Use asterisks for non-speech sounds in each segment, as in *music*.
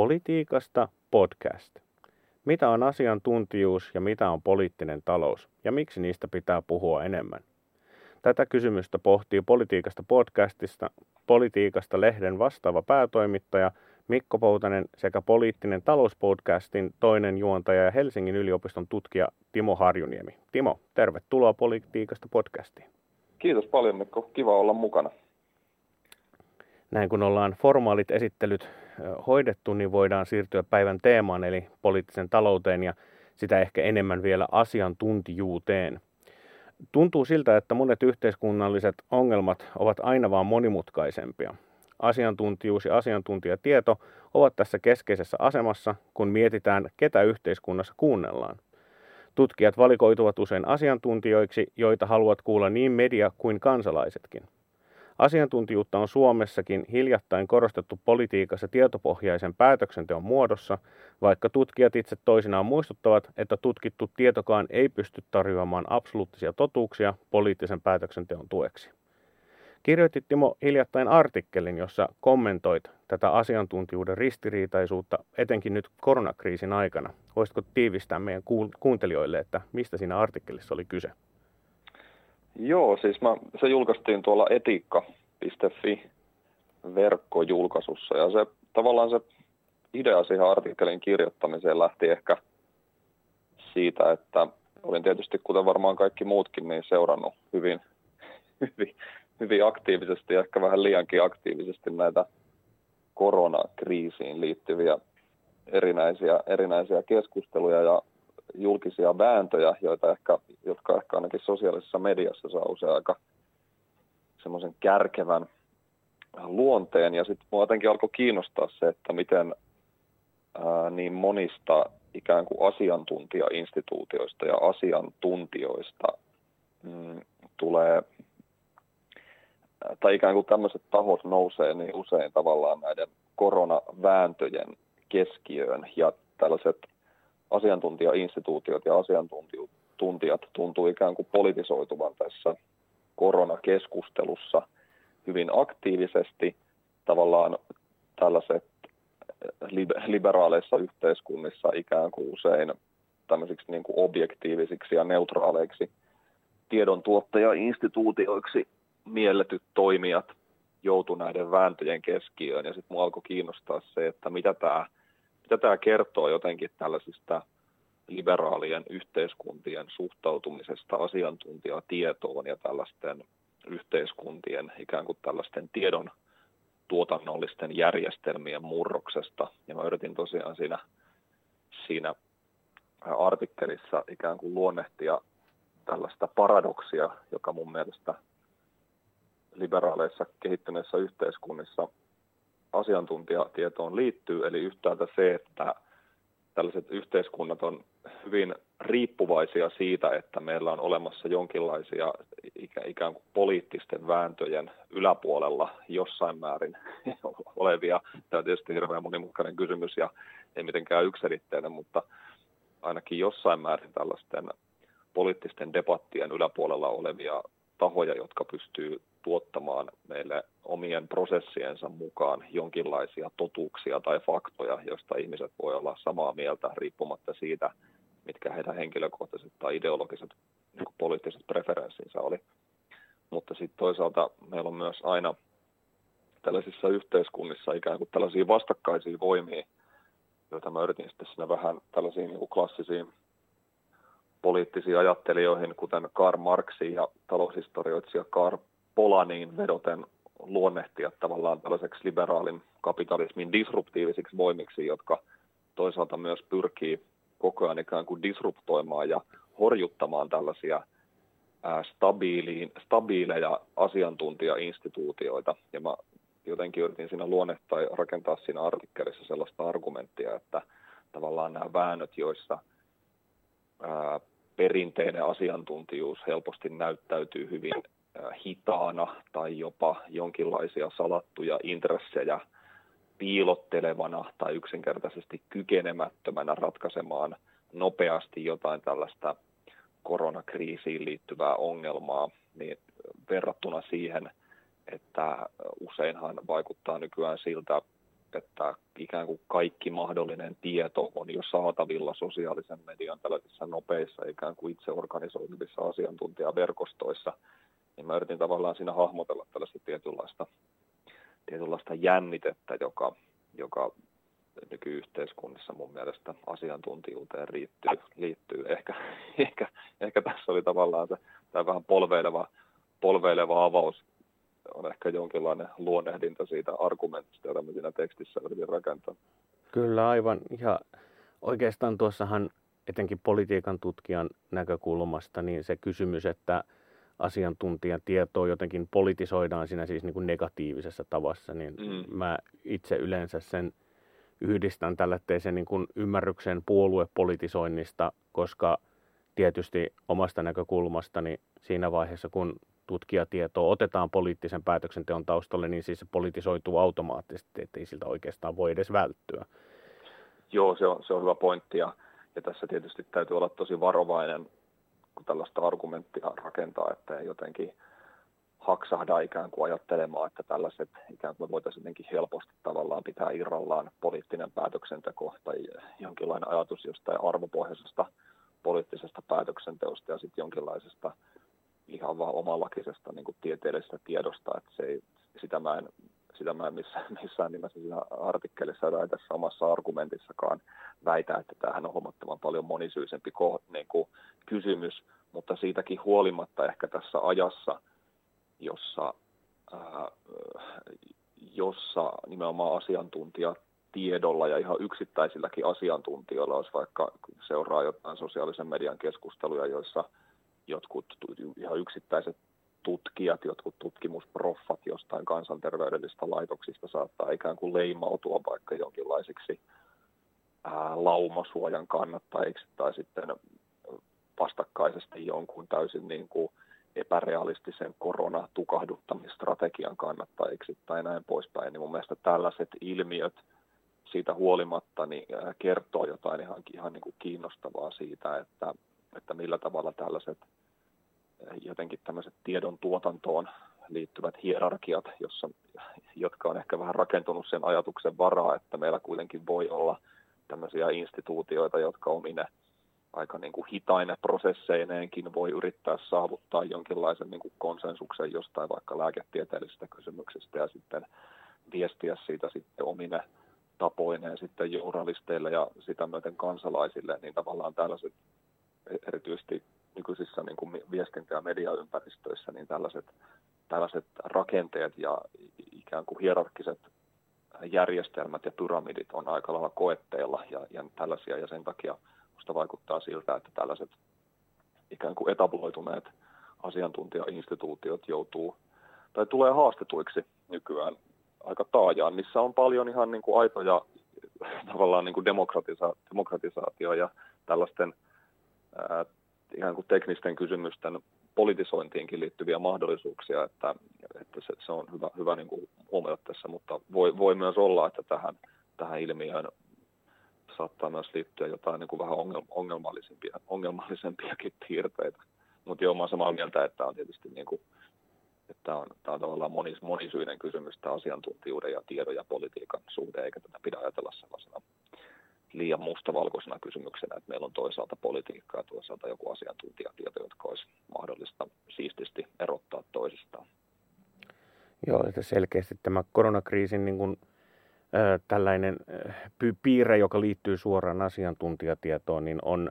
Politiikasta podcast. Mitä on asiantuntijuus ja mitä on poliittinen talous ja miksi niistä pitää puhua enemmän? Tätä kysymystä pohtii Politiikasta podcastista Politiikasta lehden vastaava päätoimittaja Mikko Poutanen sekä Poliittinen talouspodcastin toinen juontaja ja Helsingin yliopiston tutkija Timo Harjuniemi. Timo, tervetuloa Politiikasta podcastiin. Kiitos paljon Mikko, kiva olla mukana. Näin kun ollaan formaalit esittelyt hoidettu, niin voidaan siirtyä päivän teemaan eli poliittisen talouteen ja sitä ehkä enemmän vielä asiantuntijuuteen. Tuntuu siltä, että monet yhteiskunnalliset ongelmat ovat aina vaan monimutkaisempia. Asiantuntijuus ja asiantuntijatieto ovat tässä keskeisessä asemassa, kun mietitään, ketä yhteiskunnassa kuunnellaan. Tutkijat valikoituvat usein asiantuntijoiksi, joita haluat kuulla niin media kuin kansalaisetkin. Asiantuntijuutta on Suomessakin hiljattain korostettu politiikassa tietopohjaisen päätöksenteon muodossa, vaikka tutkijat itse toisinaan muistuttavat, että tutkittu tietokaan ei pysty tarjoamaan absoluuttisia totuuksia poliittisen päätöksenteon tueksi. Kirjoitit Timo hiljattain artikkelin, jossa kommentoit tätä asiantuntijuuden ristiriitaisuutta, etenkin nyt koronakriisin aikana. Voisitko tiivistää meidän kuuntelijoille, että mistä siinä artikkelissa oli kyse? Joo, siis mä, se julkaistiin tuolla etiikka.fi verkkojulkaisussa ja se tavallaan se idea siihen artikkelin kirjoittamiseen lähti ehkä siitä, että olin tietysti, kuten varmaan kaikki muutkin, niin seurannut hyvin, *laughs* hyvin, hyvin aktiivisesti ehkä vähän liiankin aktiivisesti näitä koronakriisiin liittyviä erinäisiä, erinäisiä keskusteluja ja julkisia vääntöjä, joita ehkä, jotka ehkä ainakin sosiaalisessa mediassa saa usein aika semmoisen kärkevän luonteen. Ja sitten mua jotenkin alkoi kiinnostaa se, että miten ää, niin monista ikään kuin asiantuntijainstituutioista ja asiantuntijoista mm, tulee, tai ikään kuin tämmöiset tahot nousee niin usein tavallaan näiden koronavääntöjen keskiöön ja tällaiset asiantuntijainstituutiot ja asiantuntijat tuntuu ikään kuin politisoituvan tässä koronakeskustelussa hyvin aktiivisesti. Tavallaan tällaiset liberaaleissa yhteiskunnissa ikään kuin usein tämmöisiksi niin kuin objektiivisiksi ja neutraaleiksi tiedon tuottaja-instituutioiksi mielletyt toimijat joutu näiden vääntöjen keskiöön. Ja sitten mua alkoi kiinnostaa se, että mitä tämä tätä kertoo jotenkin tällaisista liberaalien yhteiskuntien suhtautumisesta asiantuntijatietoon ja tällaisten yhteiskuntien ikään kuin tällaisten tiedon tuotannollisten järjestelmien murroksesta. Ja mä yritin tosiaan siinä, siinä artikkelissa ikään kuin luonnehtia tällaista paradoksia, joka mun mielestä liberaaleissa kehittyneissä yhteiskunnissa asiantuntijatietoon liittyy, eli yhtäältä se, että tällaiset yhteiskunnat on hyvin riippuvaisia siitä, että meillä on olemassa jonkinlaisia ikään kuin poliittisten vääntöjen yläpuolella jossain määrin *laughs* olevia. Tämä on tietysti hirveän monimutkainen kysymys ja ei mitenkään yksilitteinen, mutta ainakin jossain määrin tällaisten poliittisten debattien yläpuolella olevia tahoja, jotka pystyy tuottamaan meille omien prosessiensa mukaan jonkinlaisia totuuksia tai faktoja, joista ihmiset voi olla samaa mieltä riippumatta siitä, mitkä heidän henkilökohtaiset tai ideologiset niin poliittiset preferenssinsä oli. Mutta sitten toisaalta meillä on myös aina tällaisissa yhteiskunnissa ikään kuin tällaisia vastakkaisia voimia, joita mä yritin sitten siinä vähän tällaisiin niin klassisiin poliittisiin ajattelijoihin, kuten Karl Marxiin ja taloushistorioitsija Karl Polaniin vedoten luonnehtia tavallaan tällaiseksi liberaalin kapitalismin disruptiivisiksi voimiksi, jotka toisaalta myös pyrkii koko ajan ikään kuin disruptoimaan ja horjuttamaan tällaisia stabiileja asiantuntijainstituutioita. Ja mä jotenkin yritin siinä luonnehtaa ja rakentaa siinä artikkelissa sellaista argumenttia, että tavallaan nämä väännöt, joissa perinteinen asiantuntijuus helposti näyttäytyy hyvin hitaana tai jopa jonkinlaisia salattuja intressejä piilottelevana tai yksinkertaisesti kykenemättömänä ratkaisemaan nopeasti jotain tällaista koronakriisiin liittyvää ongelmaa, niin verrattuna siihen, että useinhan vaikuttaa nykyään siltä että ikään kuin kaikki mahdollinen tieto on jo saatavilla sosiaalisen median tällaisissa nopeissa ikään kuin itse organisoituvissa asiantuntijaverkostoissa, niin mä yritin tavallaan siinä hahmotella tällaista tietynlaista, tietynlaista jännitettä, joka, joka nykyyhteiskunnassa mun mielestä asiantuntijuuteen liittyy. liittyy. Ehkä, *laughs* ehkä, ehkä tässä oli tavallaan se, tämä vähän polveileva, polveileva avaus on ehkä jonkinlainen luonnehdinta siitä argumentista, jota me siinä tekstissä yritin rakentaa. Kyllä aivan. Ja oikeastaan tuossahan etenkin politiikan tutkijan näkökulmasta, niin se kysymys, että asiantuntijan tietoa jotenkin politisoidaan siinä siis niin kuin negatiivisessa tavassa, niin mm. mä itse yleensä sen yhdistän tällaiseen niin kuin ymmärryksen puoluepolitisoinnista, koska tietysti omasta näkökulmastani siinä vaiheessa, kun tutkijatietoa otetaan poliittisen päätöksenteon taustalle, niin siis se politisoituu automaattisesti, ettei siltä oikeastaan voi edes välttyä. Joo, se on, se on hyvä pointti ja, ja tässä tietysti täytyy olla tosi varovainen, kun tällaista argumenttia rakentaa, että ei jotenkin haksahda ikään kuin ajattelemaan, että tällaiset ikään kuin voitaisiin jotenkin helposti tavallaan pitää irrallaan poliittinen päätöksenteko tai jonkinlainen ajatus jostain arvopohjaisesta poliittisesta päätöksenteosta ja sitten jonkinlaisesta ihan vaan omalakisesta niin tieteellisestä tiedosta, että se ei, sitä mä en, sitä mä en missään, *laughs* missään nimessä siinä artikkelissa tai tässä omassa argumentissakaan väitä, että tämähän on huomattavan paljon monisyisempi niin kuin kysymys, mutta siitäkin huolimatta ehkä tässä ajassa, jossa, ää, jossa nimenomaan asiantuntijat tiedolla ja ihan yksittäisilläkin asiantuntijoilla, jos vaikka seuraa jotain sosiaalisen median keskusteluja, joissa – jotkut ihan yksittäiset tutkijat, jotkut tutkimusproffat jostain kansanterveydellisistä laitoksista saattaa ikään kuin leimautua vaikka jonkinlaisiksi ää, laumasuojan kannattajiksi tai sitten vastakkaisesti jonkun täysin niin kuin epärealistisen koronatukahduttamiststrategian kannattajiksi tai näin poispäin, niin mun mielestä tällaiset ilmiöt siitä huolimatta niin kertoo jotain ihan, ihan niin kuin kiinnostavaa siitä, että, että millä tavalla tällaiset jotenkin tämmöiset tiedon tuotantoon liittyvät hierarkiat, jossa, jotka on ehkä vähän rakentunut sen ajatuksen varaa, että meillä kuitenkin voi olla tämmöisiä instituutioita, jotka omine aika niin kuin hitaine prosesseineenkin voi yrittää saavuttaa jonkinlaisen niin kuin konsensuksen jostain vaikka lääketieteellisestä kysymyksestä ja sitten viestiä siitä sitten omine tapoineen sitten journalisteille ja sitä myöten kansalaisille, niin tavallaan tällaiset erityisesti nykyisissä niin kuin viestintä- ja mediaympäristöissä niin tällaiset, tällaiset rakenteet ja ikään kuin hierarkkiset järjestelmät ja pyramidit on aika lailla koetteilla ja, ja tällaisia, ja sen takia minusta vaikuttaa siltä, että tällaiset ikään kuin etabloituneet asiantuntijainstituutiot joutuu tai tulee haastetuiksi nykyään aika taajaan, missä on paljon ihan niin kuin aitoja tavallaan niin kuin demokratisa- demokratisaatio ja tällaisten ää, ihan kuin teknisten kysymysten politisointiinkin liittyviä mahdollisuuksia, että, että se, se on hyvä, hyvä niin kuin huomioida tässä, mutta voi, voi myös olla, että tähän, tähän ilmiöön saattaa myös liittyä jotain niin kuin vähän ongelmallisempia, ongelmallisempiakin piirteitä. Mutta joo, mä olen samaa mieltä, että on tietysti niin kuin, että on, tämä on tavallaan monis, monisyinen kysymys, tämä asiantuntijuuden ja tiedon ja politiikan suhde, eikä tätä pidä ajatella sellaisena liian mustavalkoisena kysymyksenä, että meillä on toisaalta politiikkaa ja toisaalta joku asiantuntijatieto, jotka olisi mahdollista siististi erottaa toisistaan. Joo, että selkeästi tämä koronakriisin niin kuin, äh, tällainen äh, piirre, joka liittyy suoraan asiantuntijatietoon, niin on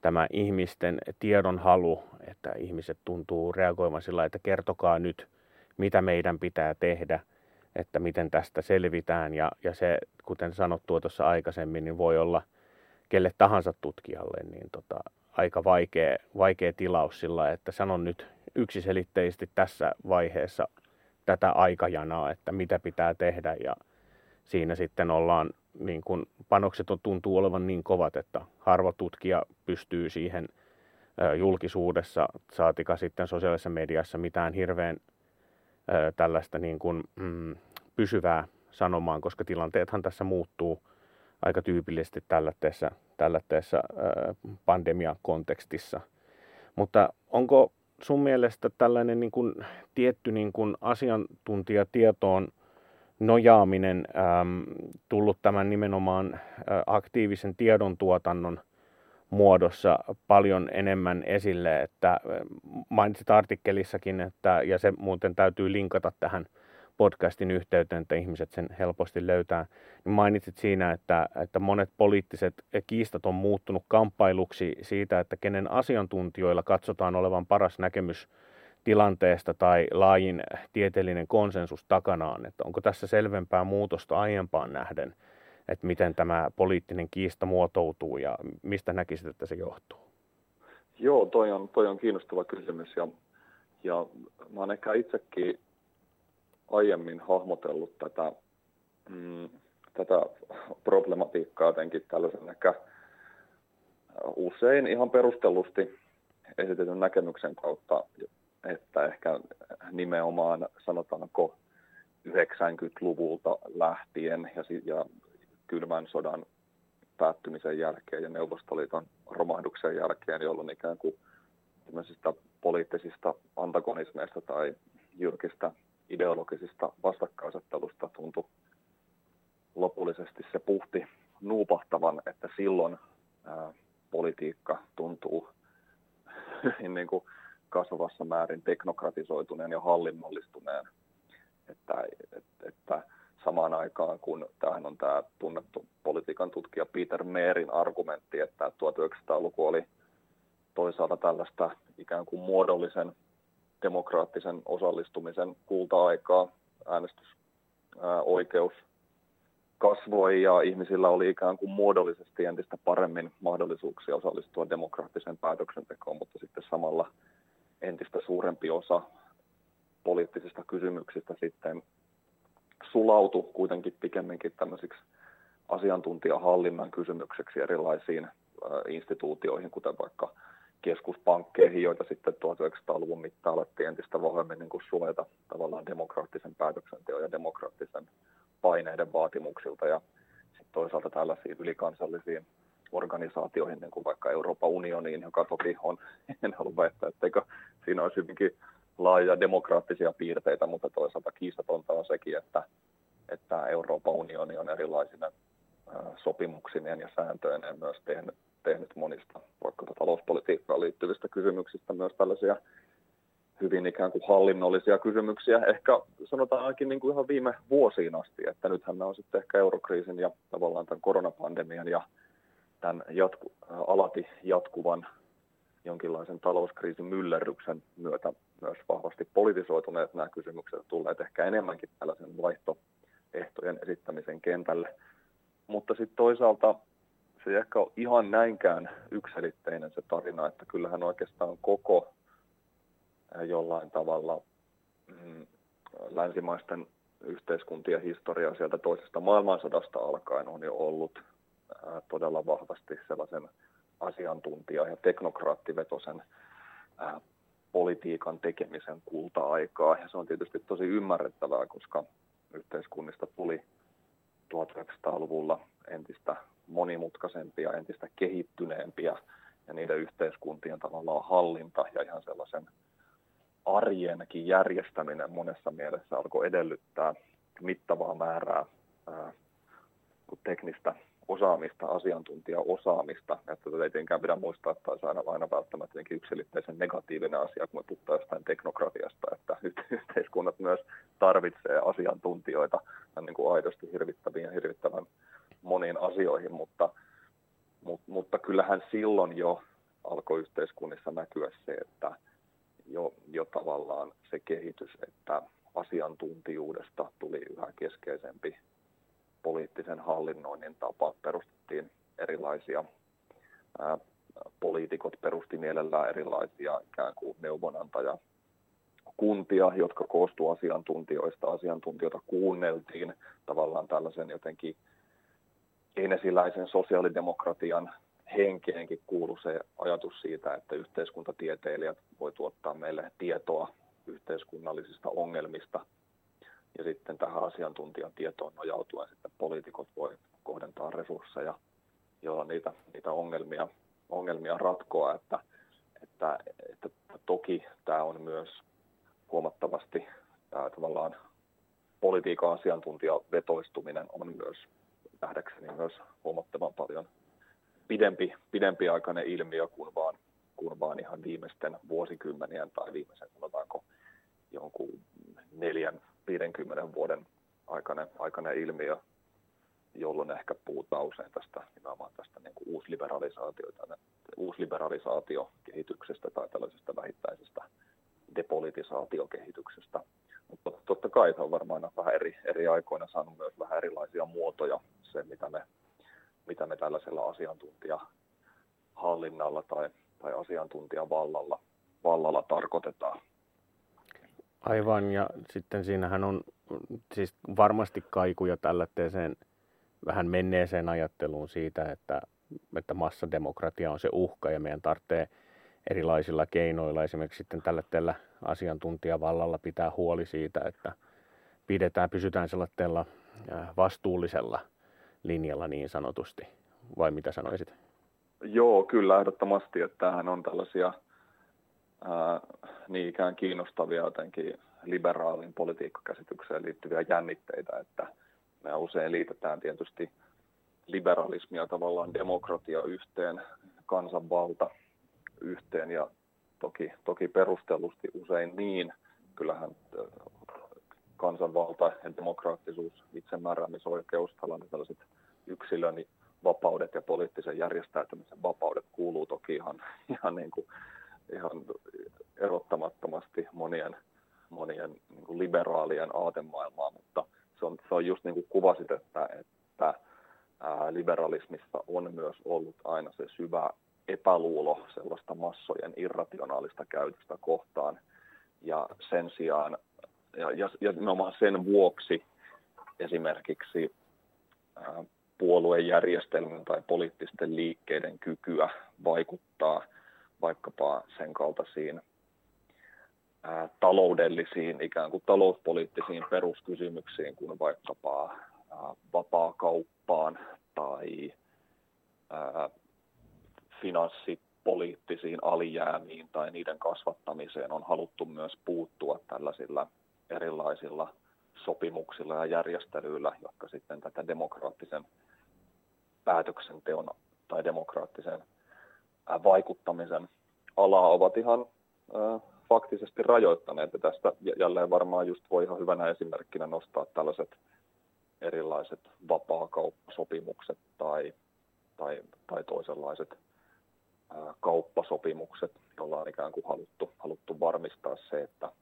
tämä ihmisten tiedon halu, että ihmiset tuntuu reagoimaan sillä että kertokaa nyt, mitä meidän pitää tehdä – että miten tästä selvitään. Ja, ja se, kuten sanottua tuossa aikaisemmin, niin voi olla kelle tahansa tutkijalle niin tota, aika vaikea, vaikea tilaus sillä, että sanon nyt yksiselitteisesti tässä vaiheessa tätä aikajanaa, että mitä pitää tehdä ja siinä sitten ollaan, niin kun panokset on, tuntuu olevan niin kovat, että harva tutkija pystyy siihen julkisuudessa, saatika sitten sosiaalisessa mediassa mitään hirveän tällaista niin kuin, mm, pysyvää sanomaan, koska tilanteethan tässä muuttuu aika tyypillisesti tällaisessa, tällaisessa pandemian kontekstissa. Mutta onko sun mielestä tällainen niin kuin tietty niin kuin asiantuntijatietoon nojaaminen äm, tullut tämän nimenomaan ä, aktiivisen tiedontuotannon muodossa paljon enemmän esille, että mainitsit artikkelissakin, että, ja se muuten täytyy linkata tähän podcastin yhteyteen, että ihmiset sen helposti löytää, niin mainitsit siinä, että, että monet poliittiset kiistat on muuttunut kamppailuksi siitä, että kenen asiantuntijoilla katsotaan olevan paras näkemys tilanteesta tai laajin tieteellinen konsensus takanaan, että onko tässä selvempää muutosta aiempaan nähden, että miten tämä poliittinen kiista muotoutuu ja mistä näkisit, että se johtuu? Joo, toi on, toi on kiinnostava kysymys ja, ja mä oon ehkä itsekin aiemmin hahmotellut tätä, mm, tätä problematiikkaa jotenkin tällaisen ehkä usein ihan perustellusti esitetyn näkemyksen kautta, että ehkä nimenomaan sanotaanko 90-luvulta lähtien ja, ja kylmän sodan päättymisen jälkeen ja Neuvostoliiton romahduksen jälkeen, jolloin ikään kuin poliittisista antagonismeista tai jyrkistä ideologisista vastakkainasettelusta tuntui lopullisesti se puhti nuupahtavan, että silloin ää, politiikka tuntuu *laughs* niin kuin kasvavassa määrin teknokratisoituneen ja hallinnollistuneen. Että, että, että samaan aikaan, kun tähän on tämä tunnettu politiikan tutkija Peter Meerin argumentti, että 1900-luku oli toisaalta tällaista ikään kuin muodollisen demokraattisen osallistumisen kulta-aikaa, äänestysoikeus kasvoi ja ihmisillä oli ikään kuin muodollisesti entistä paremmin mahdollisuuksia osallistua demokraattiseen päätöksentekoon, mutta sitten samalla entistä suurempi osa poliittisista kysymyksistä sitten sulautu kuitenkin pikemminkin tämmöisiksi asiantuntijahallinnan kysymykseksi erilaisiin instituutioihin, kuten vaikka keskuspankkeihin, joita sitten 1900-luvun mittaan alettiin entistä vahvemmin niin kuin suojata tavallaan demokraattisen päätöksenteon ja demokraattisen paineiden vaatimuksilta. Ja sitten toisaalta tällaisiin ylikansallisiin organisaatioihin, niin kuin vaikka Euroopan unioniin, joka toki on, *laughs* en halua väittää, etteikö siinä olisi hyvinkin laajoja demokraattisia piirteitä, mutta toisaalta kiistatonta on sekin, että, että Euroopan unioni on erilaisina sopimuksineen ja sääntöineen myös tehnyt, tehnyt monista vaikka talouspolitiikkaan liittyvistä kysymyksistä myös tällaisia hyvin ikään kuin hallinnollisia kysymyksiä. Ehkä sanotaan ainakin niin kuin ihan viime vuosiin asti, että nythän me on sitten ehkä eurokriisin ja tavallaan tämän koronapandemian ja tämän jatku, alati jatkuvan jonkinlaisen talouskriisin myllerryksen myötä myös vahvasti politisoituneet nämä kysymykset tulleet ehkä enemmänkin tällaisen vaihtoehtojen esittämisen kentälle. Mutta sitten toisaalta se ei ehkä ole ihan näinkään ykselitteinen se tarina, että kyllähän oikeastaan koko jollain tavalla mm, länsimaisten yhteiskuntien historia sieltä toisesta maailmansodasta alkaen on jo ollut ää, todella vahvasti sellaisen asiantuntija- ja teknokraattivetosen ää, politiikan tekemisen kulta-aikaa. Ja se on tietysti tosi ymmärrettävää, koska yhteiskunnista tuli 1900-luvulla entistä monimutkaisempia, entistä kehittyneempiä ja niiden yhteiskuntien tavallaan hallinta ja ihan sellaisen arjenkin järjestäminen monessa mielessä alkoi edellyttää mittavaa määrää ää, teknistä osaamista, asiantuntijaosaamista. Että tätä ei tietenkään pidä muistaa, että olisi aina, aina välttämättä yksilitteisen negatiivinen asia, kun me puhutaan jostain teknokratiasta, että *laughs* yhteiskunnat myös tarvitsee asiantuntijoita niin kuin aidosti hirvittäviin ja hirvittävän moniin asioihin, mutta, mutta, mutta kyllähän silloin jo alkoi yhteiskunnissa näkyä se, että jo, jo tavallaan se kehitys, että asiantuntijuudesta tuli yhä keskeisempi poliittisen hallinnoinnin tapa. Perustettiin erilaisia, ää, poliitikot perusti mielellään erilaisia ikään kuin neuvonantaja kuntia, jotka koostuivat asiantuntijoista. Asiantuntijoita kuunneltiin tavallaan tällaisen jotenkin einesiläisen sosiaalidemokratian henkeenkin kuulu se ajatus siitä, että yhteiskuntatieteilijät voi tuottaa meille tietoa yhteiskunnallisista ongelmista – ja sitten tähän asiantuntijan tietoon nojautuen sitten poliitikot voi kohdentaa resursseja, joilla niitä, niitä ongelmia, ongelmia ratkoa, että, että, että toki tämä on myös huomattavasti tämä tavallaan politiikan asiantuntijavetoistuminen on myös nähdäkseni myös huomattavan paljon pidempi, pidempiaikainen ilmiö kuin vaan, kuin vaan ihan viimeisten vuosikymmenien tai viimeisen sanotaanko jonkun neljän, 50 vuoden aikainen, aikainen ilmiö, jolloin ehkä puhutaan usein tästä nimenomaan tästä niin kuin uusliberalisaatioita, uusliberalisaatiokehityksestä tai tällaisesta vähittäisestä depolitisaatiokehityksestä. Mutta totta kai se on varmaan vähän eri, eri aikoina saanut myös vähän erilaisia muotoja se, mitä me, mitä me tällaisella asiantuntijahallinnalla tai, tai asiantuntijavallalla vallalla tarkoitetaan. Aivan, ja sitten siinähän on siis varmasti kaikuja tällaiseen vähän menneeseen ajatteluun siitä, että, että massademokratia on se uhka ja meidän tarvitsee erilaisilla keinoilla, esimerkiksi sitten tällä tällä asiantuntijavallalla pitää huoli siitä, että pidetään, pysytään sellaisella vastuullisella linjalla niin sanotusti, vai mitä sanoisit? Joo, kyllä ehdottomasti, että tämähän on tällaisia ää, niin ikään kiinnostavia jotenkin liberaalin politiikkakäsitykseen liittyviä jännitteitä, että me usein liitetään tietysti liberalismia tavallaan demokratia yhteen, kansanvalta yhteen ja toki, toki perustellusti usein niin. Kyllähän kansanvalta ja demokraattisuus, itsemääräämisoikeus, tällaiset yksilön vapaudet ja poliittisen järjestäytymisen vapaudet kuuluu toki ihan, *laughs* ihan, niin kuin, ihan erottamattomasti monien, monien niin kuin liberaalien aatemaailmaa, mutta se on, se on just niin kuin kuvasit, että, että ää, liberalismissa on myös ollut aina se syvä epäluulo sellaista massojen irrationaalista käytöstä kohtaan. Ja sen sijaan, ja, ja, ja nimenomaan sen vuoksi esimerkiksi ää, puoluejärjestelmän tai poliittisten liikkeiden kykyä vaikuttaa sen kaltaisiin ää, taloudellisiin, ikään kuin talouspoliittisiin peruskysymyksiin kuin vaikkapa ää, vapaa-kauppaan tai ää, finanssipoliittisiin alijäämiin tai niiden kasvattamiseen on haluttu myös puuttua tällaisilla erilaisilla sopimuksilla ja järjestelyillä, jotka sitten tätä demokraattisen päätöksenteon tai demokraattisen vaikuttamisen alaa ovat ihan faktisesti rajoittaneet. Ja tästä jälleen varmaan just voi ihan hyvänä esimerkkinä nostaa tällaiset erilaiset vapaakauppasopimukset tai, tai, tai toisenlaiset ää, kauppasopimukset, joilla on ikään kuin haluttu, haluttu varmistaa se, että,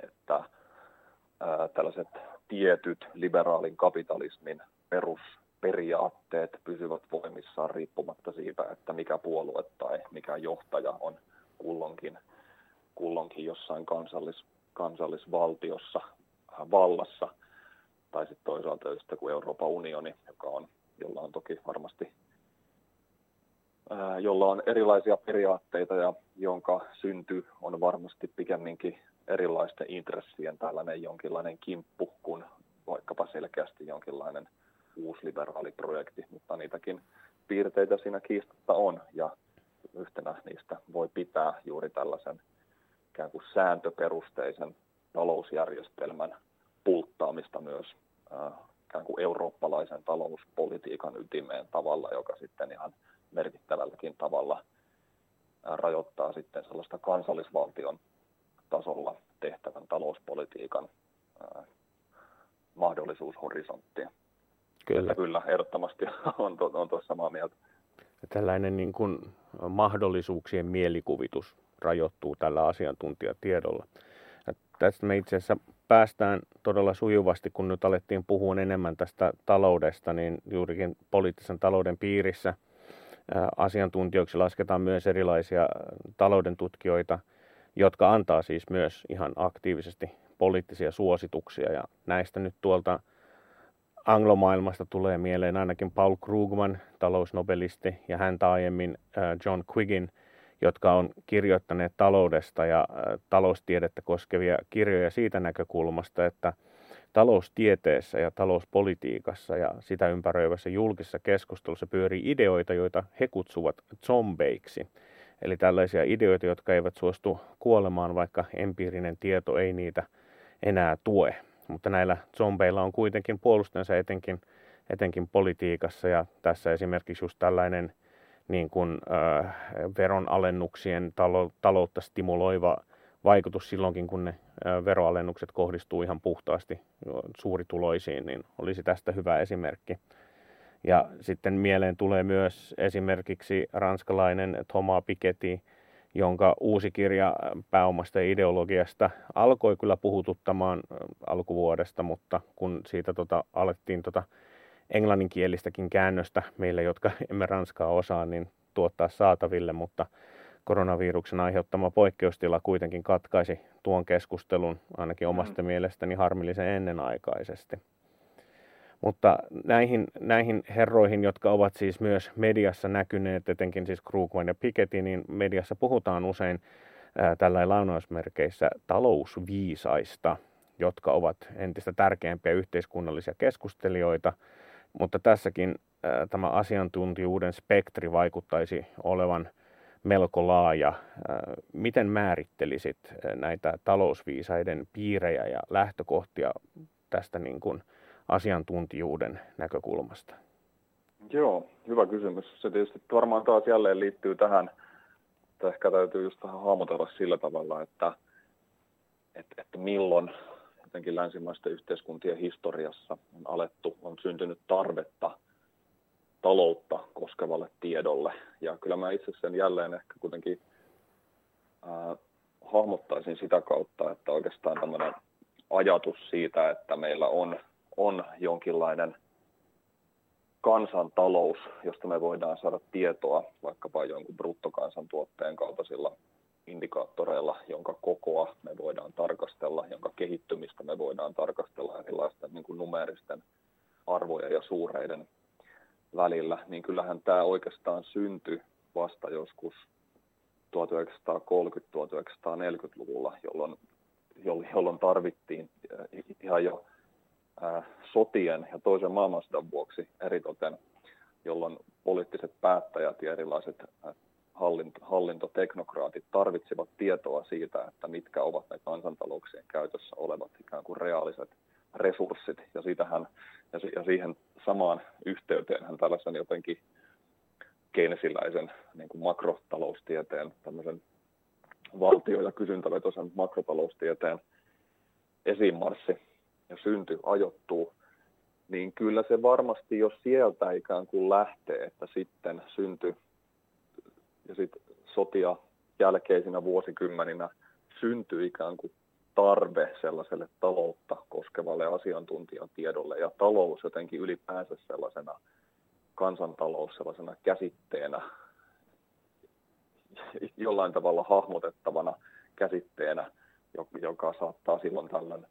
että ää, tällaiset tietyt liberaalin kapitalismin perusperiaatteet pysyvät voimissaan riippumatta siitä, että mikä puolue tai mikä johtaja on kulloinkin – kulloinkin jossain kansallis, kansallisvaltiossa äh, vallassa, tai sitten toisaalta just kuin Euroopan unioni, joka on, jolla on toki varmasti äh, jolla on erilaisia periaatteita ja jonka synty on varmasti pikemminkin erilaisten intressien tällainen jonkinlainen kimppu kuin vaikkapa selkeästi jonkinlainen uusliberaali projekti, mutta niitäkin piirteitä siinä kiistatta on ja yhtenä niistä voi pitää juuri tällaisen ikään kuin sääntöperusteisen talousjärjestelmän pulttaamista myös ikään kuin eurooppalaisen talouspolitiikan ytimeen tavalla, joka sitten ihan merkittävälläkin tavalla rajoittaa sitten sellaista kansallisvaltion tasolla tehtävän talouspolitiikan mahdollisuushorisonttia. Kyllä. kyllä, ehdottomasti *laughs* on, on tuossa samaa mieltä. Tällainen niin kuin mahdollisuuksien mielikuvitus rajoittuu tällä asiantuntijatiedolla. Ja tästä me itse asiassa päästään todella sujuvasti, kun nyt alettiin puhua enemmän tästä taloudesta, niin juurikin poliittisen talouden piirissä asiantuntijoiksi lasketaan myös erilaisia talouden tutkijoita, jotka antaa siis myös ihan aktiivisesti poliittisia suosituksia. Ja näistä nyt tuolta anglomaailmasta tulee mieleen ainakin Paul Krugman, talousnobelisti, ja häntä aiemmin John Quiggin – jotka on kirjoittaneet taloudesta ja taloustiedettä koskevia kirjoja siitä näkökulmasta, että taloustieteessä ja talouspolitiikassa ja sitä ympäröivässä julkisessa keskustelussa pyörii ideoita, joita he kutsuvat zombeiksi. Eli tällaisia ideoita, jotka eivät suostu kuolemaan, vaikka empiirinen tieto ei niitä enää tue. Mutta näillä zombeilla on kuitenkin puolustensa etenkin, etenkin politiikassa ja tässä esimerkiksi just tällainen niin kuin, äh, veronalennuksien talo, taloutta stimuloiva vaikutus silloinkin, kun ne äh, veroalennukset kohdistuu ihan puhtaasti suurituloisiin, niin olisi tästä hyvä esimerkki. Ja sitten mieleen tulee myös esimerkiksi ranskalainen Thomas Piketty, jonka uusi kirja pääomasta ja ideologiasta alkoi kyllä puhututtamaan alkuvuodesta, mutta kun siitä tota, alettiin tota englanninkielistäkin käännöstä meille, jotka *laughs* emme ranskaa osaa, niin tuottaa saataville, mutta koronaviruksen aiheuttama poikkeustila kuitenkin katkaisi tuon keskustelun ainakin omasta mm. mielestäni harmillisen ennenaikaisesti. Mutta näihin, näihin herroihin, jotka ovat siis myös mediassa näkyneet, etenkin siis Krugman ja Piketty, niin mediassa puhutaan usein ää, tällä lainausmerkeissä talousviisaista, jotka ovat entistä tärkeämpiä yhteiskunnallisia keskustelijoita. Mutta tässäkin ää, tämä asiantuntijuuden spektri vaikuttaisi olevan melko laaja. Ää, miten määrittelisit näitä talousviisaiden piirejä ja lähtökohtia tästä niin kuin – asiantuntijuuden näkökulmasta? Joo, hyvä kysymys. Se tietysti varmaan taas jälleen liittyy tähän, että ehkä täytyy just vähän hahmotella sillä tavalla, että, että, että milloin jotenkin länsimaisten yhteiskuntien historiassa on alettu, on syntynyt tarvetta taloutta koskevalle tiedolle. Ja kyllä mä itse sen jälleen ehkä kuitenkin äh, hahmottaisin sitä kautta, että oikeastaan tämmöinen ajatus siitä, että meillä on on jonkinlainen kansantalous, josta me voidaan saada tietoa vaikkapa jonkun bruttokansantuotteen kaltaisilla indikaattoreilla, jonka kokoa me voidaan tarkastella, jonka kehittymistä me voidaan tarkastella erilaisten niin kuin numeristen arvojen ja suureiden välillä, niin kyllähän tämä oikeastaan syntyi vasta joskus 1930-1940-luvulla, jolloin, jolloin tarvittiin ihan jo sotien ja toisen maailmansodan vuoksi eritoten, jolloin poliittiset päättäjät ja erilaiset hallintoteknokraatit tarvitsivat tietoa siitä, että mitkä ovat ne kansantalouksien käytössä olevat ikään kuin reaaliset resurssit. Ja, siitähän, ja siihen samaan yhteyteen tällaisen jotenkin keinesiläisen niin kuin makrotaloustieteen, tämmöisen valtio- ja kysyntävetoisen makrotaloustieteen esimarssi ja synty ajoittuu, niin kyllä se varmasti jo sieltä ikään kuin lähtee, että sitten synty ja sitten sotia jälkeisinä vuosikymmeninä syntyi ikään kuin tarve sellaiselle taloutta koskevalle asiantuntijatiedolle ja talous jotenkin ylipäänsä sellaisena kansantalous sellaisena käsitteenä, jollain tavalla hahmotettavana käsitteenä, joka saattaa silloin tällöin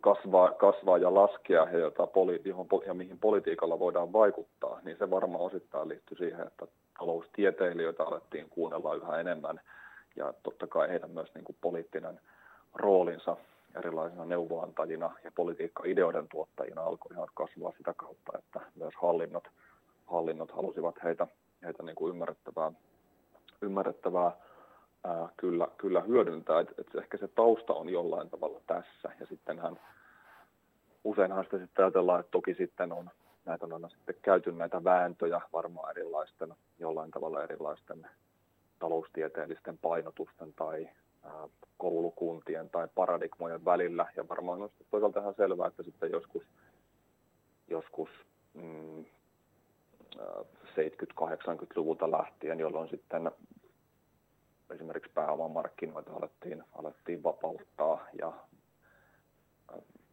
kasvaa, kasvaa ja laskea ja, jota poli, johon, ja mihin politiikalla voidaan vaikuttaa, niin se varmaan osittain liittyy siihen, että taloustieteilijöitä alettiin kuunnella yhä enemmän. Ja totta kai heidän myös niin kuin poliittinen roolinsa erilaisina neuvoantajina ja politiikka-ideoiden tuottajina alkoi ihan kasvaa sitä kautta, että myös hallinnot, hallinnot halusivat heitä, heitä niin kuin ymmärrettävää, ymmärrettävää ää, kyllä, kyllä hyödyntää. Et, et ehkä se tausta on jollain tavalla tässä. Ja sittenhän useinhan sitä sitten ajatellaan, että toki sitten on näitä on aina sitten käyty näitä vääntöjä varmaan erilaisten, jollain tavalla erilaisten taloustieteellisten painotusten tai ää, koulukuntien tai paradigmojen välillä. Ja varmaan on toisaalta ihan selvää, että sitten joskus, joskus mm, 70-80-luvulta lähtien, jolloin sitten esimerkiksi pääomamarkkinoita alettiin, alettiin vapauttaa ja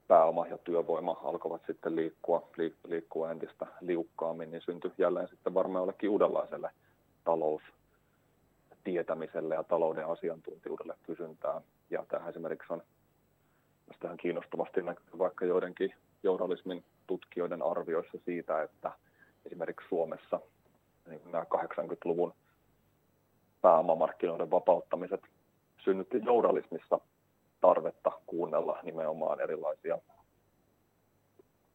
pääoma ja työvoima alkoivat sitten liikkua, liikkua entistä liukkaammin, niin syntyi jälleen sitten varmaan jollekin uudenlaiselle taloustietämiselle ja talouden asiantuntijuudelle kysyntää. Ja tämä esimerkiksi on tähän kiinnostavasti näkyy vaikka joidenkin journalismin tutkijoiden arvioissa siitä, että esimerkiksi Suomessa niin nämä 80-luvun pääomamarkkinoiden vapauttamiset synnytti journalismissa tarvetta kuunnella nimenomaan erilaisia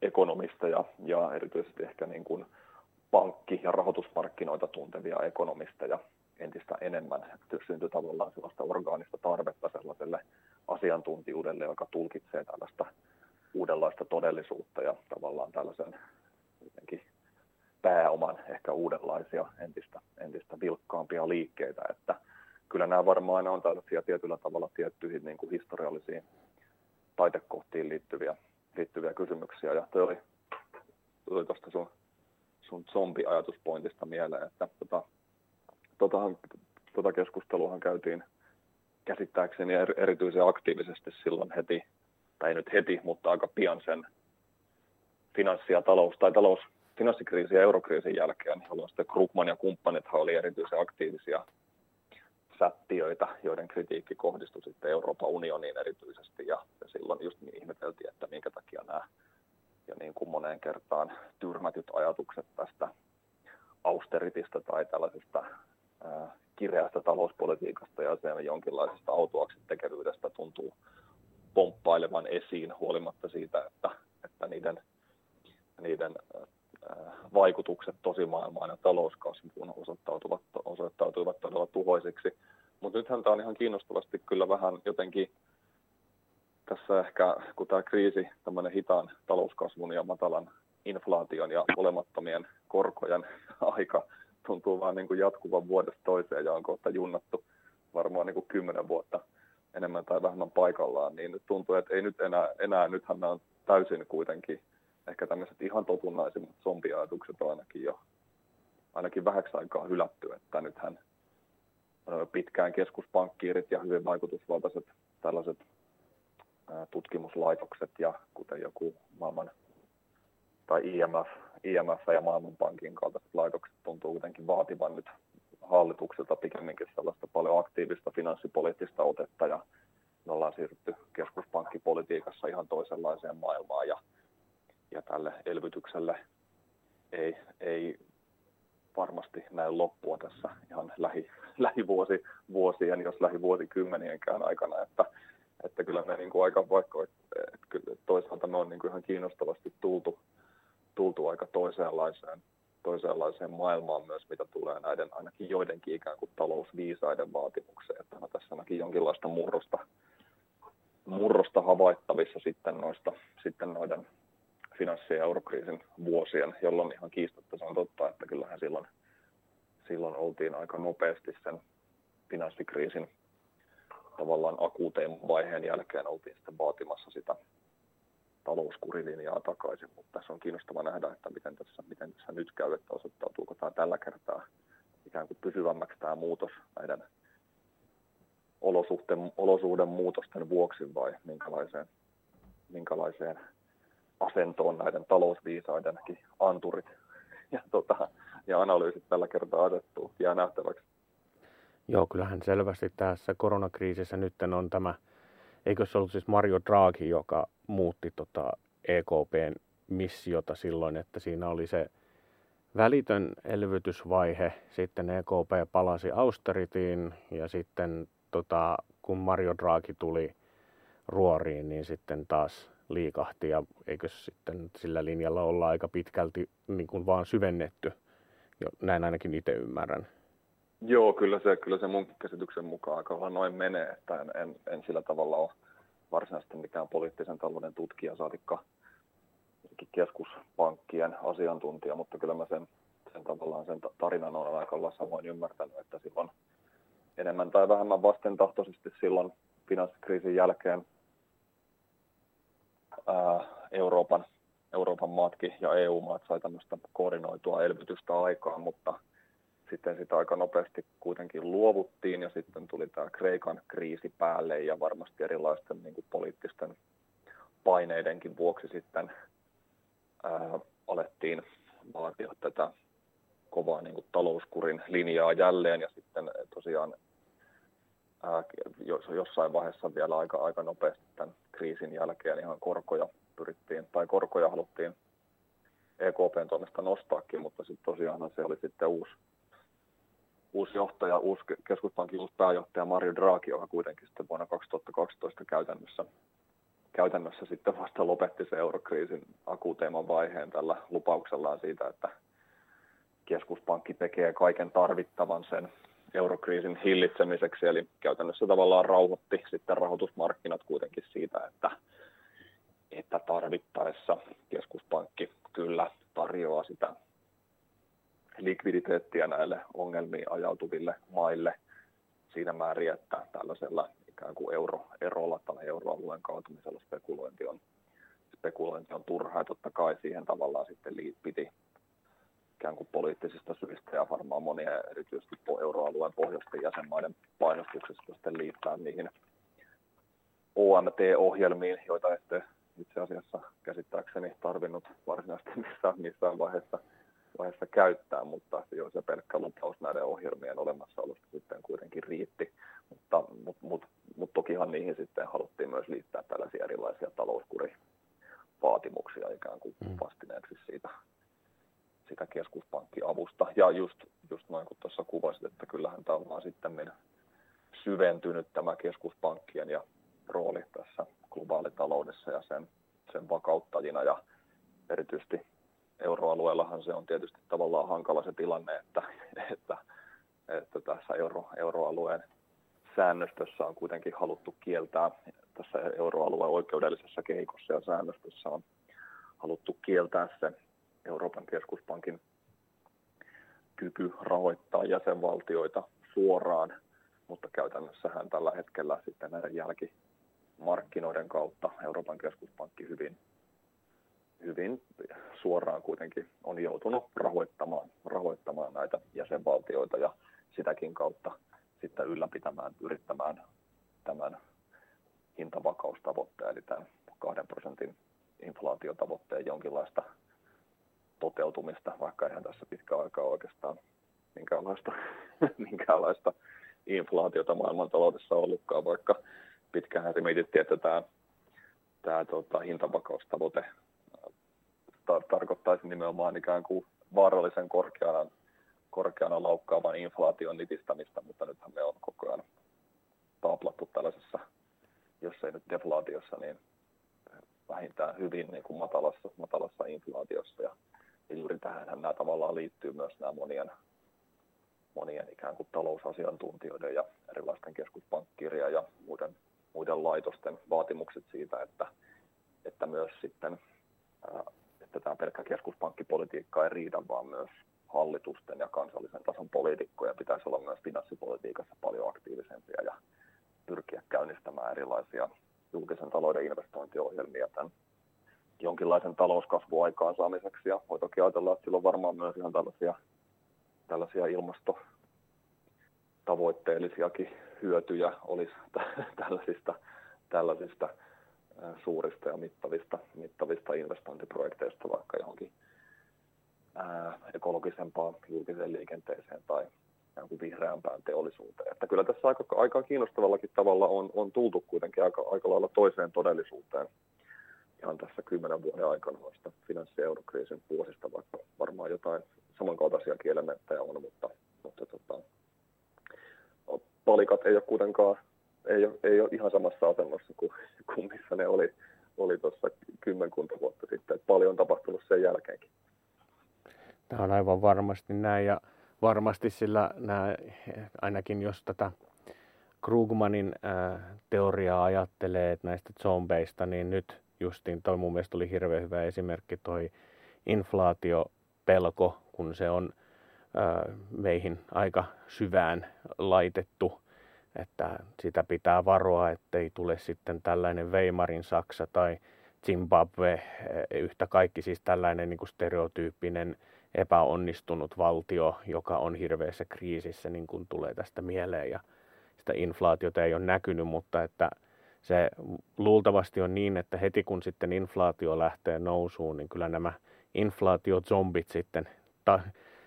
ekonomisteja ja erityisesti ehkä niin kuin pankki- ja rahoitusmarkkinoita tuntevia ekonomisteja entistä enemmän. Että syntyi tavallaan sellaista orgaanista tarvetta sellaiselle asiantuntijuudelle, joka tulkitsee tällaista uudenlaista todellisuutta ja tavallaan tällaisen pääoman ehkä uudenlaisia, entistä, entistä vilkkaampia liikkeitä, että kyllä nämä varmaan aina on tällaisia tietyllä tavalla tiettyihin niin kuin historiallisiin taitekohtiin liittyviä, liittyviä kysymyksiä. Ja toi oli, tuli tuosta sun, sun zombi-ajatuspointista mieleen, että tota, totahan, tota keskusteluhan käytiin käsittääkseni erityisen aktiivisesti silloin heti, tai nyt heti, mutta aika pian sen finanssi- ja talous- tai talous, finanssikriisin ja eurokriisin jälkeen, jolloin sitten Krugman ja kumppanithan oli erityisen aktiivisia sättiöitä, joiden kritiikki kohdistui sitten Euroopan unioniin erityisesti, ja, ja silloin just niin ihmeteltiin, että minkä takia nämä ja niin kuin moneen kertaan tyrmätyt ajatukset tästä austeritista tai tällaisesta kireästä talouspolitiikasta ja sen jonkinlaisesta autuaksi tekevyydestä tuntuu pomppailevan esiin huolimatta siitä, että, että niiden, niiden vaikutukset tosimaailmaan ja talouskasvuun osoittautuvat, osoittautuivat todella tuhoisiksi. Mutta nythän tämä on ihan kiinnostavasti kyllä vähän jotenkin tässä ehkä, kun tämä kriisi, tämmöinen hitaan talouskasvun ja matalan inflaation ja olemattomien korkojen aika tuntuu vaan niin kuin jatkuvan vuodesta toiseen ja on kohta junnattu varmaan niin kuin kymmenen vuotta enemmän tai vähemmän paikallaan, niin nyt tuntuu, että ei nyt enää, enää nythän nämä on täysin kuitenkin ehkä tämmöiset ihan totunnaisimmat zombiajatukset on ainakin jo ainakin vähäksi aikaa hylätty, että nythän pitkään keskuspankkiirit ja hyvin vaikutusvaltaiset tällaiset tutkimuslaitokset ja kuten joku maailman tai IMF, IMF ja Maailmanpankin kaltaiset laitokset tuntuu kuitenkin vaativan nyt hallitukselta pikemminkin sellaista paljon aktiivista finanssipoliittista otetta ja me ollaan siirrytty keskuspankkipolitiikassa ihan toisenlaiseen maailmaan ja, ja tälle elvytykselle ei, ei varmasti näin loppua tässä ihan lähi, lähivuosi, vuosien, jos lähivuosikymmenienkään aikana, että, että kyllä me niin kuin aika vaikka, että toisaalta me on niin kuin ihan kiinnostavasti tultu, tultu aika toisenlaiseen toisenlaiseen maailmaan myös, mitä tulee näiden ainakin joidenkin ikään kuin talousviisaiden vaatimukseen. Että on tässä ainakin jonkinlaista murrosta, murrosta havaittavissa sitten noista sitten noiden finanssi- ja eurokriisin vuosien, jolloin ihan kiistatta se on totta, että kyllähän silloin, silloin oltiin aika nopeasti sen finanssikriisin tavallaan akuuteen vaiheen jälkeen oltiin sitten vaatimassa sitä talouskurilinjaa takaisin, mutta tässä on kiinnostava nähdä, että miten tässä, miten tässä nyt käy, että osoittautuuko tämä tällä kertaa ikään kuin pysyvämmäksi tämä muutos näiden olosuhteen, olosuuden muutosten vuoksi vai minkälaiseen, minkälaiseen asentoon näiden talousviisaidenkin anturit ja, tota, ja analyysit tällä kertaa asettuu. Jää nähtäväksi. Joo, kyllähän selvästi tässä koronakriisissä nyt on tämä, eikö se ollut siis Mario Draghi, joka muutti tota EKPn missiota silloin, että siinä oli se välitön elvytysvaihe, sitten EKP palasi austeritiin ja sitten tota, kun Mario Draghi tuli ruoriin, niin sitten taas liikahti ja eikö sitten sillä linjalla olla aika pitkälti niin kuin vaan syvennetty. Jo, näin ainakin itse ymmärrän. Joo, kyllä se, kyllä se mun käsityksen mukaan aika noin menee, että en, en, en sillä tavalla ole varsinaisesti mikään poliittisen talouden tutkija, saatikka keskuspankkien asiantuntija, mutta kyllä mä sen, sen tavallaan sen tarinan on aika lailla samoin ymmärtänyt, että silloin enemmän tai vähemmän vastentahtoisesti silloin finanssikriisin jälkeen Euroopan, Euroopan maatkin ja EU-maat sai tämmöistä koordinoitua elvytystä aikaan, mutta sitten sitä aika nopeasti kuitenkin luovuttiin ja sitten tuli tämä Kreikan kriisi päälle ja varmasti erilaisten niin kuin poliittisten paineidenkin vuoksi sitten ää, alettiin vaatia tätä kovaa niin kuin talouskurin linjaa jälleen ja sitten tosiaan jossain vaiheessa vielä aika, aika nopeasti tämän kriisin jälkeen ihan korkoja pyrittiin, tai korkoja haluttiin EKPn toimesta nostaakin, mutta sitten tosiaan se oli sitten uusi uusi johtaja, uusi keskuspankin uusi pääjohtaja Mario Draghi, joka kuitenkin sitten vuonna 2012 käytännössä, käytännössä sitten vasta lopetti se eurokriisin akuuteimman vaiheen tällä lupauksellaan siitä, että keskuspankki tekee kaiken tarvittavan sen eurokriisin hillitsemiseksi, eli käytännössä tavallaan rauhoitti sitten rahoitusmarkkinat kuitenkin siitä, että, että tarvittaessa keskuspankki kyllä tarjoaa sitä likviditeettiä näille ongelmiin ajautuville maille siinä määrin, että tällaisella ikään kuin euroerolla tai euroalueen kaatumisella spekulointi on, spekulointi on turhaa. Totta kai siihen tavallaan sitten piti ikään kuin poliittisista syistä ja varmaan monia erityisesti euroalueen pohjoisten jäsenmaiden painostuksesta sitten liittää niihin OMT-ohjelmiin, joita ette itse asiassa käsittääkseni tarvinnut varsinaisesti missään, missään vaiheessa, vaiheessa käyttää, mutta jo se pelkkä lupaus näiden ohjelmien olemassaolosta sitten kuitenkin riitti. Mutta, mutta, mutta, mutta tokihan niihin sitten haluttiin myös liittää tällaisia erilaisia talouskurivaatimuksia ikään kuin mm. vastineeksi siitä, sitä keskuspankkiavusta. Ja just, just noin kuin tuossa kuvasit, että kyllähän tämä on sitten syventynyt tämä keskuspankkien ja rooli tässä globaalitaloudessa ja sen, sen vakauttajina ja erityisesti euroalueellahan se on tietysti tavallaan hankala se tilanne, että, että, että tässä euro, euroalueen säännöstössä on kuitenkin haluttu kieltää, tässä euroalueen oikeudellisessa kehikossa ja säännöstössä on haluttu kieltää se Euroopan keskuspankin kyky rahoittaa jäsenvaltioita suoraan, mutta käytännössähän tällä hetkellä sitten näiden jälkimarkkinoiden kautta Euroopan keskuspankki hyvin, hyvin suoraan kuitenkin on joutunut rahoittamaan, rahoittamaan näitä jäsenvaltioita ja sitäkin kautta sitten ylläpitämään, yrittämään tämän hintavakaustavoitteen, eli tämän kahden prosentin inflaatiotavoitteen jonkinlaista toteutumista, vaikka eihän tässä pitkä aikaa oikeastaan minkäänlaista, *laughs* minkäänlaista inflaatiota maailmantaloudessa ollutkaan, vaikka pitkään se mietittiin, että tämä, tämä tota, hintavakaustavoite tar- tarkoittaisi nimenomaan ikään kuin vaarallisen korkeana, korkeana laukkaavan inflaation nitistämistä, mutta nythän me on koko ajan taaplattu tällaisessa, jos ei nyt deflaatiossa, niin vähintään hyvin niin kuin matalassa, matalassa inflaatiossa. Ja ja juuri tähän. Nämä tavallaan liittyy myös nämä monien, monien ikään kuin talousasiantuntijoiden ja erilaisten keskuspankkirja ja muiden, muiden laitosten vaatimukset siitä, että, että myös sitten, että tämä pelkkä keskuspankkipolitiikka ei riitä, vaan myös hallitusten ja kansallisen tason poliitikkoja pitäisi olla myös finanssipolitiikassa paljon aktiivisempia ja pyrkiä käynnistämään erilaisia julkisen talouden investointiohjelmia tämän jonkinlaisen talouskasvun aikaansaamiseksi. Ja voi toki ajatella, että sillä on varmaan myös ihan tällaisia, tällaisia ilmastotavoitteellisiakin hyötyjä olisi tällaisista, tällaisista suurista ja mittavista, mittavista investointiprojekteista vaikka johonkin ää, ekologisempaan julkiseen liikenteeseen tai vihreämpään teollisuuteen. Että kyllä tässä aika, aika kiinnostavallakin tavalla on, on tultu kuitenkin aika, aika lailla toiseen todellisuuteen ihan tässä kymmenen vuoden aikana noista finanssi- ja eurokriisin vuosista, vaikka varmaan jotain samankaltaisia elementtejä on, mutta, mutta tota, palikat ei ole kuitenkaan ei ole, ei ole ihan samassa asennossa kuin, kuin missä ne oli, oli tuossa kymmenkunta vuotta sitten. Paljon on tapahtunut sen jälkeenkin. Tämä on aivan varmasti näin ja varmasti sillä nämä, ainakin jos tätä Krugmanin äh, teoriaa ajattelee että näistä zombeista, niin nyt justiin toi mun mielestä oli hirveän hyvä esimerkki toi inflaatiopelko, kun se on ää, meihin aika syvään laitettu, että sitä pitää varoa, ettei tule sitten tällainen Weimarin Saksa tai Zimbabwe, yhtä kaikki siis tällainen niin kuin stereotyyppinen epäonnistunut valtio, joka on hirveässä kriisissä, niin kuin tulee tästä mieleen. Ja sitä inflaatiota ei ole näkynyt, mutta että se luultavasti on niin, että heti kun sitten inflaatio lähtee nousuun, niin kyllä nämä inflaatiozombit sitten ta-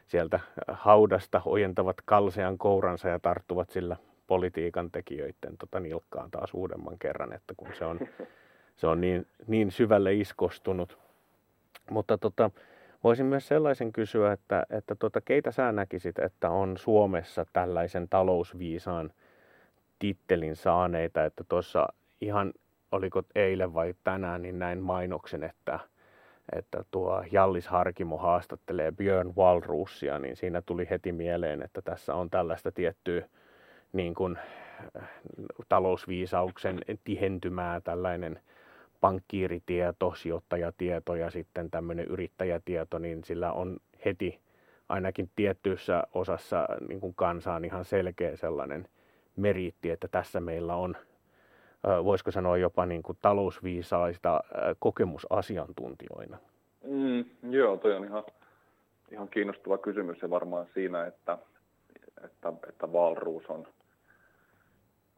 sieltä haudasta ojentavat kalsean kouransa ja tarttuvat sillä politiikan tekijöiden tota nilkkaan taas uudemman kerran, että kun se on, *laughs* se on niin, niin syvälle iskostunut. Mutta tota, voisin myös sellaisen kysyä, että, että tota, keitä sä näkisit, että on Suomessa tällaisen talousviisaan tittelin saaneita, että tuossa ihan, oliko eilen vai tänään, niin näin mainoksen, että, että tuo Jallis Harkimo haastattelee Björn Walrusia, niin siinä tuli heti mieleen, että tässä on tällaista tiettyä niin kuin, äh, talousviisauksen tihentymää, tällainen pankkiiritieto, sijoittajatieto ja sitten tämmöinen yrittäjätieto, niin sillä on heti ainakin tiettyissä osassa niin kuin kansaan ihan selkeä sellainen meriitti, että tässä meillä on, voisiko sanoa jopa niin kuin talousviisaista kokemusasiantuntijoina. Mm, joo, toi on ihan, ihan kiinnostava kysymys ja varmaan siinä, että, että, että Valruus on,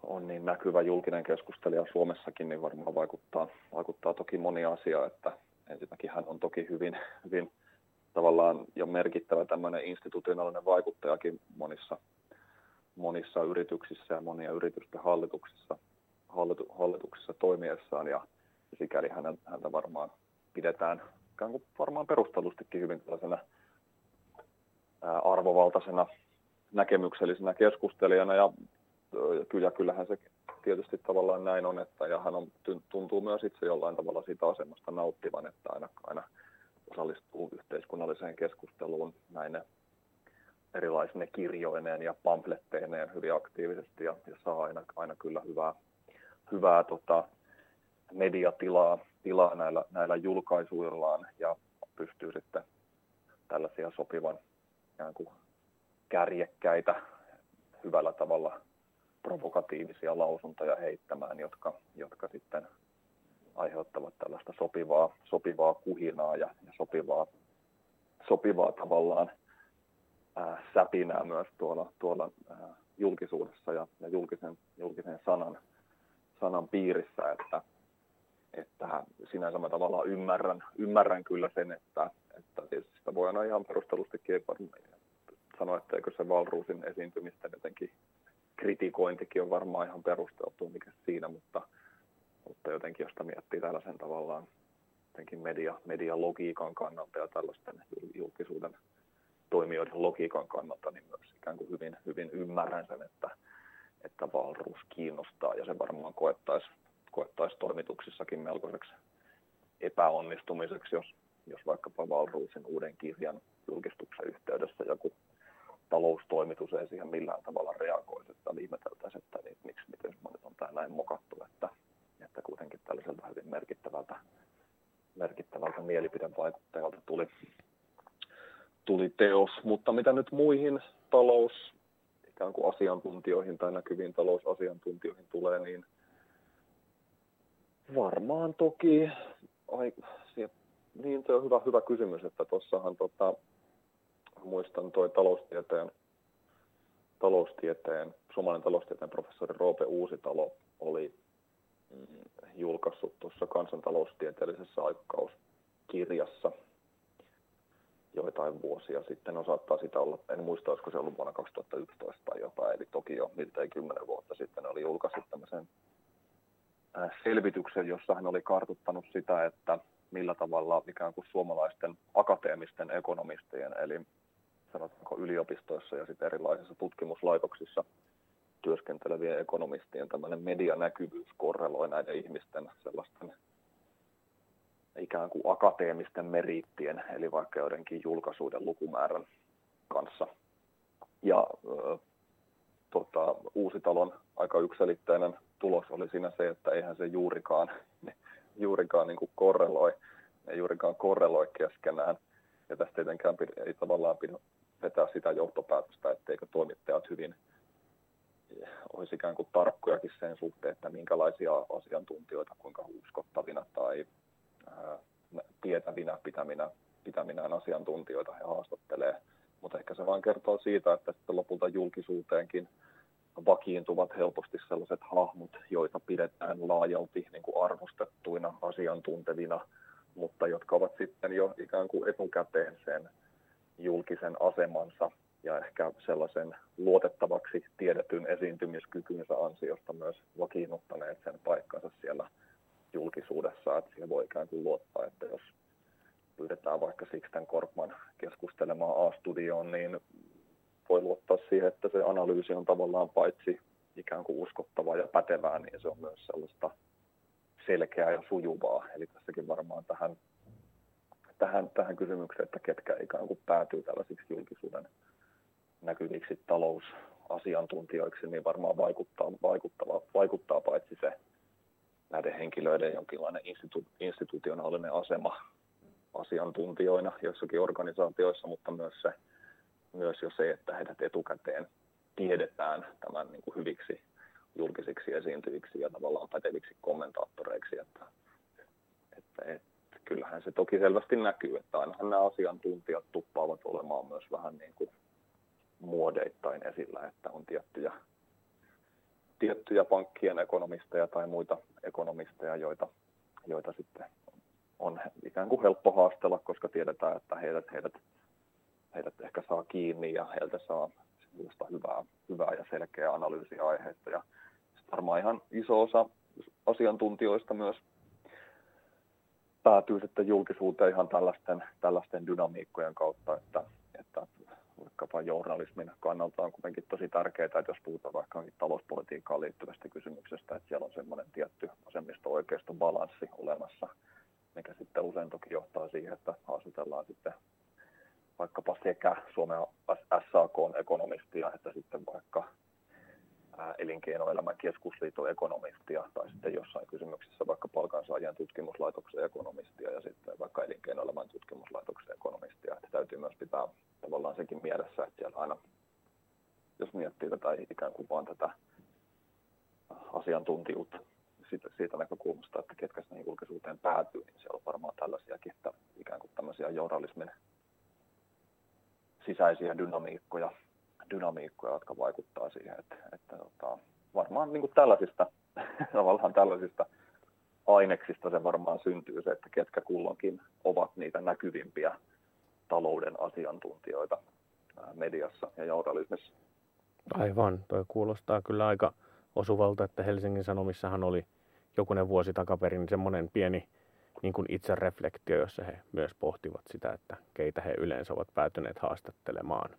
on niin näkyvä julkinen keskustelija Suomessakin, niin varmaan vaikuttaa, vaikuttaa toki moni asia, että ensinnäkin hän on toki hyvin, hyvin tavallaan jo merkittävä tämmöinen institutionaalinen vaikuttajakin monissa, monissa yrityksissä ja monia yritysten hallituksissa, hallitu, hallituksissa toimiessaan ja sikäli häntä, häntä varmaan pidetään ikään kuin varmaan perustellustikin hyvin tällaisena arvovaltaisena näkemyksellisenä keskustelijana ja kyllä, kyllähän se tietysti tavallaan näin on, että ja hän on, tuntuu myös itse jollain tavalla siitä asemasta nauttivan, että aina, aina osallistuu yhteiskunnalliseen keskusteluun näin erilaisine kirjoineen ja pamfletteineen hyvin aktiivisesti ja, ja saa aina, aina kyllä hyvää, hyvää tota, mediatilaa tilaa näillä, näillä julkaisuillaan ja pystyy sitten tällaisia sopivan kuin kärjekkäitä, hyvällä tavalla provokatiivisia lausuntoja heittämään, jotka, jotka sitten aiheuttavat tällaista sopivaa, sopivaa kuhinaa ja, ja sopivaa, sopivaa tavallaan ää, säpinää myös tuolla, tuolla ää, julkisuudessa ja, ja julkisen, julkisen sanan, sanan piirissä, että, että sinänsä mä tavallaan ymmärrän, ymmärrän kyllä sen, että, että tietysti sitä voi aina ihan perustelustikin sanoa, että eikö se Valruusin esiintymistä jotenkin kritikointikin on varmaan ihan perusteltu, mikä siinä, mutta, mutta jotenkin, josta miettii tällaisen tavallaan jotenkin media, medialogiikan kannalta ja tällaisten julkisuuden toimijoiden logiikan kannalta, niin myös ikään kuin hyvin, hyvin ymmärrän sen, että, että valruus kiinnostaa ja se varmaan koettaisi, koettaisi toimituksissakin melkoiseksi epäonnistumiseksi, jos, jos vaikkapa Valruusin uuden kirjan julkistuksen yhteydessä joku taloustoimitus ei siihen millään tavalla reagoisi, että ihmeteltäisiin, että niin, miksi, miten on tämä näin mokattu, että että kuitenkin tällaiselta hyvin merkittävältä, merkittävältä mielipidevaikuttajalta tuli, tuli teos. Mutta mitä nyt muihin talous ikään kuin asiantuntijoihin tai näkyviin talousasiantuntijoihin tulee, niin varmaan toki, ai, niin se on hyvä, hyvä kysymys, että tuossahan tota, muistan toi taloustieteen, taloustieteen, suomalainen taloustieteen professori Roope Uusitalo oli julkaissut tuossa kansantaloustieteellisessä aikakauskirjassa joitain vuosia sitten. No saattaa sitä olla, en muista, olisiko se ollut vuonna 2011 tai jotain, eli toki jo miltei kymmenen vuotta sitten oli julkaissut tämmöisen äh, selvityksen, jossa hän oli kartuttanut sitä, että millä tavalla ikään kuin suomalaisten akateemisten ekonomistien, eli sanotaanko yliopistoissa ja sitten erilaisissa tutkimuslaitoksissa – työskentelevien ekonomistien tämmöinen medianäkyvyys korreloi näiden ihmisten sellaisten ikään kuin akateemisten meriittien, eli vaikka joidenkin julkaisuiden lukumäärän kanssa. Ja äh, tota, Uusitalon aika ykselitteinen tulos oli siinä se, että eihän se juurikaan, *laughs* juurikaan niin kuin korreloi, ei juurikaan korreloi keskenään. Ja tästä tietenkään ei tavallaan pidä vetää sitä johtopäätöstä, etteikö toimittajat hyvin – olisi ikään kuin tarkkojakin sen suhteen, että minkälaisia asiantuntijoita kuinka uskottavina tai tietävinä pitäminä, pitäminään asiantuntijoita he haastattelee. Mutta ehkä se vain kertoo siitä, että sitten lopulta julkisuuteenkin vakiintuvat helposti sellaiset hahmot, joita pidetään laajalti niin kuin arvostettuina, asiantuntevina, mutta jotka ovat sitten jo ikään kuin etukäteen sen julkisen asemansa ja ehkä sellaisen luotettavaksi tiedetyn esiintymiskykynsä ansiosta myös vakiinnuttaneet sen paikkansa siellä julkisuudessa, että siihen voi ikään kuin luottaa, että jos pyydetään vaikka Sixten Korkman keskustelemaan A-studioon, niin voi luottaa siihen, että se analyysi on tavallaan paitsi ikään kuin uskottavaa ja pätevää, niin se on myös sellaista selkeää ja sujuvaa. Eli tässäkin varmaan tähän tähän, tähän kysymykseen, että ketkä ikään kuin päätyy tällaisiksi julkisuuden näkyviksi talousasiantuntijoiksi, niin varmaan vaikuttaa, vaikuttaa, vaikuttaa paitsi se näiden henkilöiden jonkinlainen institu, institutionaalinen asema asiantuntijoina joissakin organisaatioissa, mutta myös, se, myös jo se, että heidät etukäteen tiedetään tämän niin kuin hyviksi julkisiksi esiintyjiksi ja tavallaan päteviksi kommentaattoreiksi. Että, että, että, kyllähän se toki selvästi näkyy, että ainahan nämä asiantuntijat tuppaavat olemaan myös vähän niin kuin muodeittain esillä, että on tiettyjä, tiettyjä pankkien ekonomisteja tai muita ekonomisteja, joita, joita sitten on ikään kuin helppo haastella, koska tiedetään, että heidät, heidät, heidät ehkä saa kiinni ja heiltä saa hyvää, hyvää ja selkeää analyysiä aiheesta. Ja varmaan ihan iso osa asiantuntijoista myös päätyy sitten julkisuuteen ihan tällaisten, tällaisten dynamiikkojen kautta, että, että vaikkapa journalismin kannalta on kuitenkin tosi tärkeää, että jos puhutaan vaikka talouspolitiikkaan liittyvästä kysymyksestä, että siellä on semmoinen tietty vasemmisto-oikeisto balanssi olemassa, mikä sitten usein toki johtaa siihen, että haastatellaan sitten vaikkapa sekä Suomen SAK-ekonomistia että sitten vaikka elinkeinoelämän keskusliiton ekonomistia tai sitten jossain kysymyksessä vaikka palkansaajien tutkimuslaitoksen ekonomistia ja sitten vaikka elinkeinoelämän tutkimuslaitoksen ekonomistia. Että täytyy myös pitää tavallaan sekin mielessä, että siellä aina, jos miettii tätä ikään kuin vaan tätä asiantuntijuutta siitä, siitä näkökulmasta, että ketkä sinne julkisuuteen päätyy, niin siellä on varmaan tällaisiakin, että ikään kuin tämmöisiä journalismin sisäisiä dynamiikkoja, dynamiikkoja, jotka vaikuttaa siihen, että, että tota, varmaan niin kuin tällaisista, *laughs* tavallaan tällaisista aineksista se varmaan syntyy se, että ketkä kulloinkin ovat niitä näkyvimpiä talouden asiantuntijoita mediassa ja journalismissa. Aivan, toi kuulostaa kyllä aika osuvalta, että Helsingin Sanomissahan oli jokunen vuosi takaperin semmoinen pieni niin kuin itse reflektio, jossa he myös pohtivat sitä, että keitä he yleensä ovat päätyneet haastattelemaan.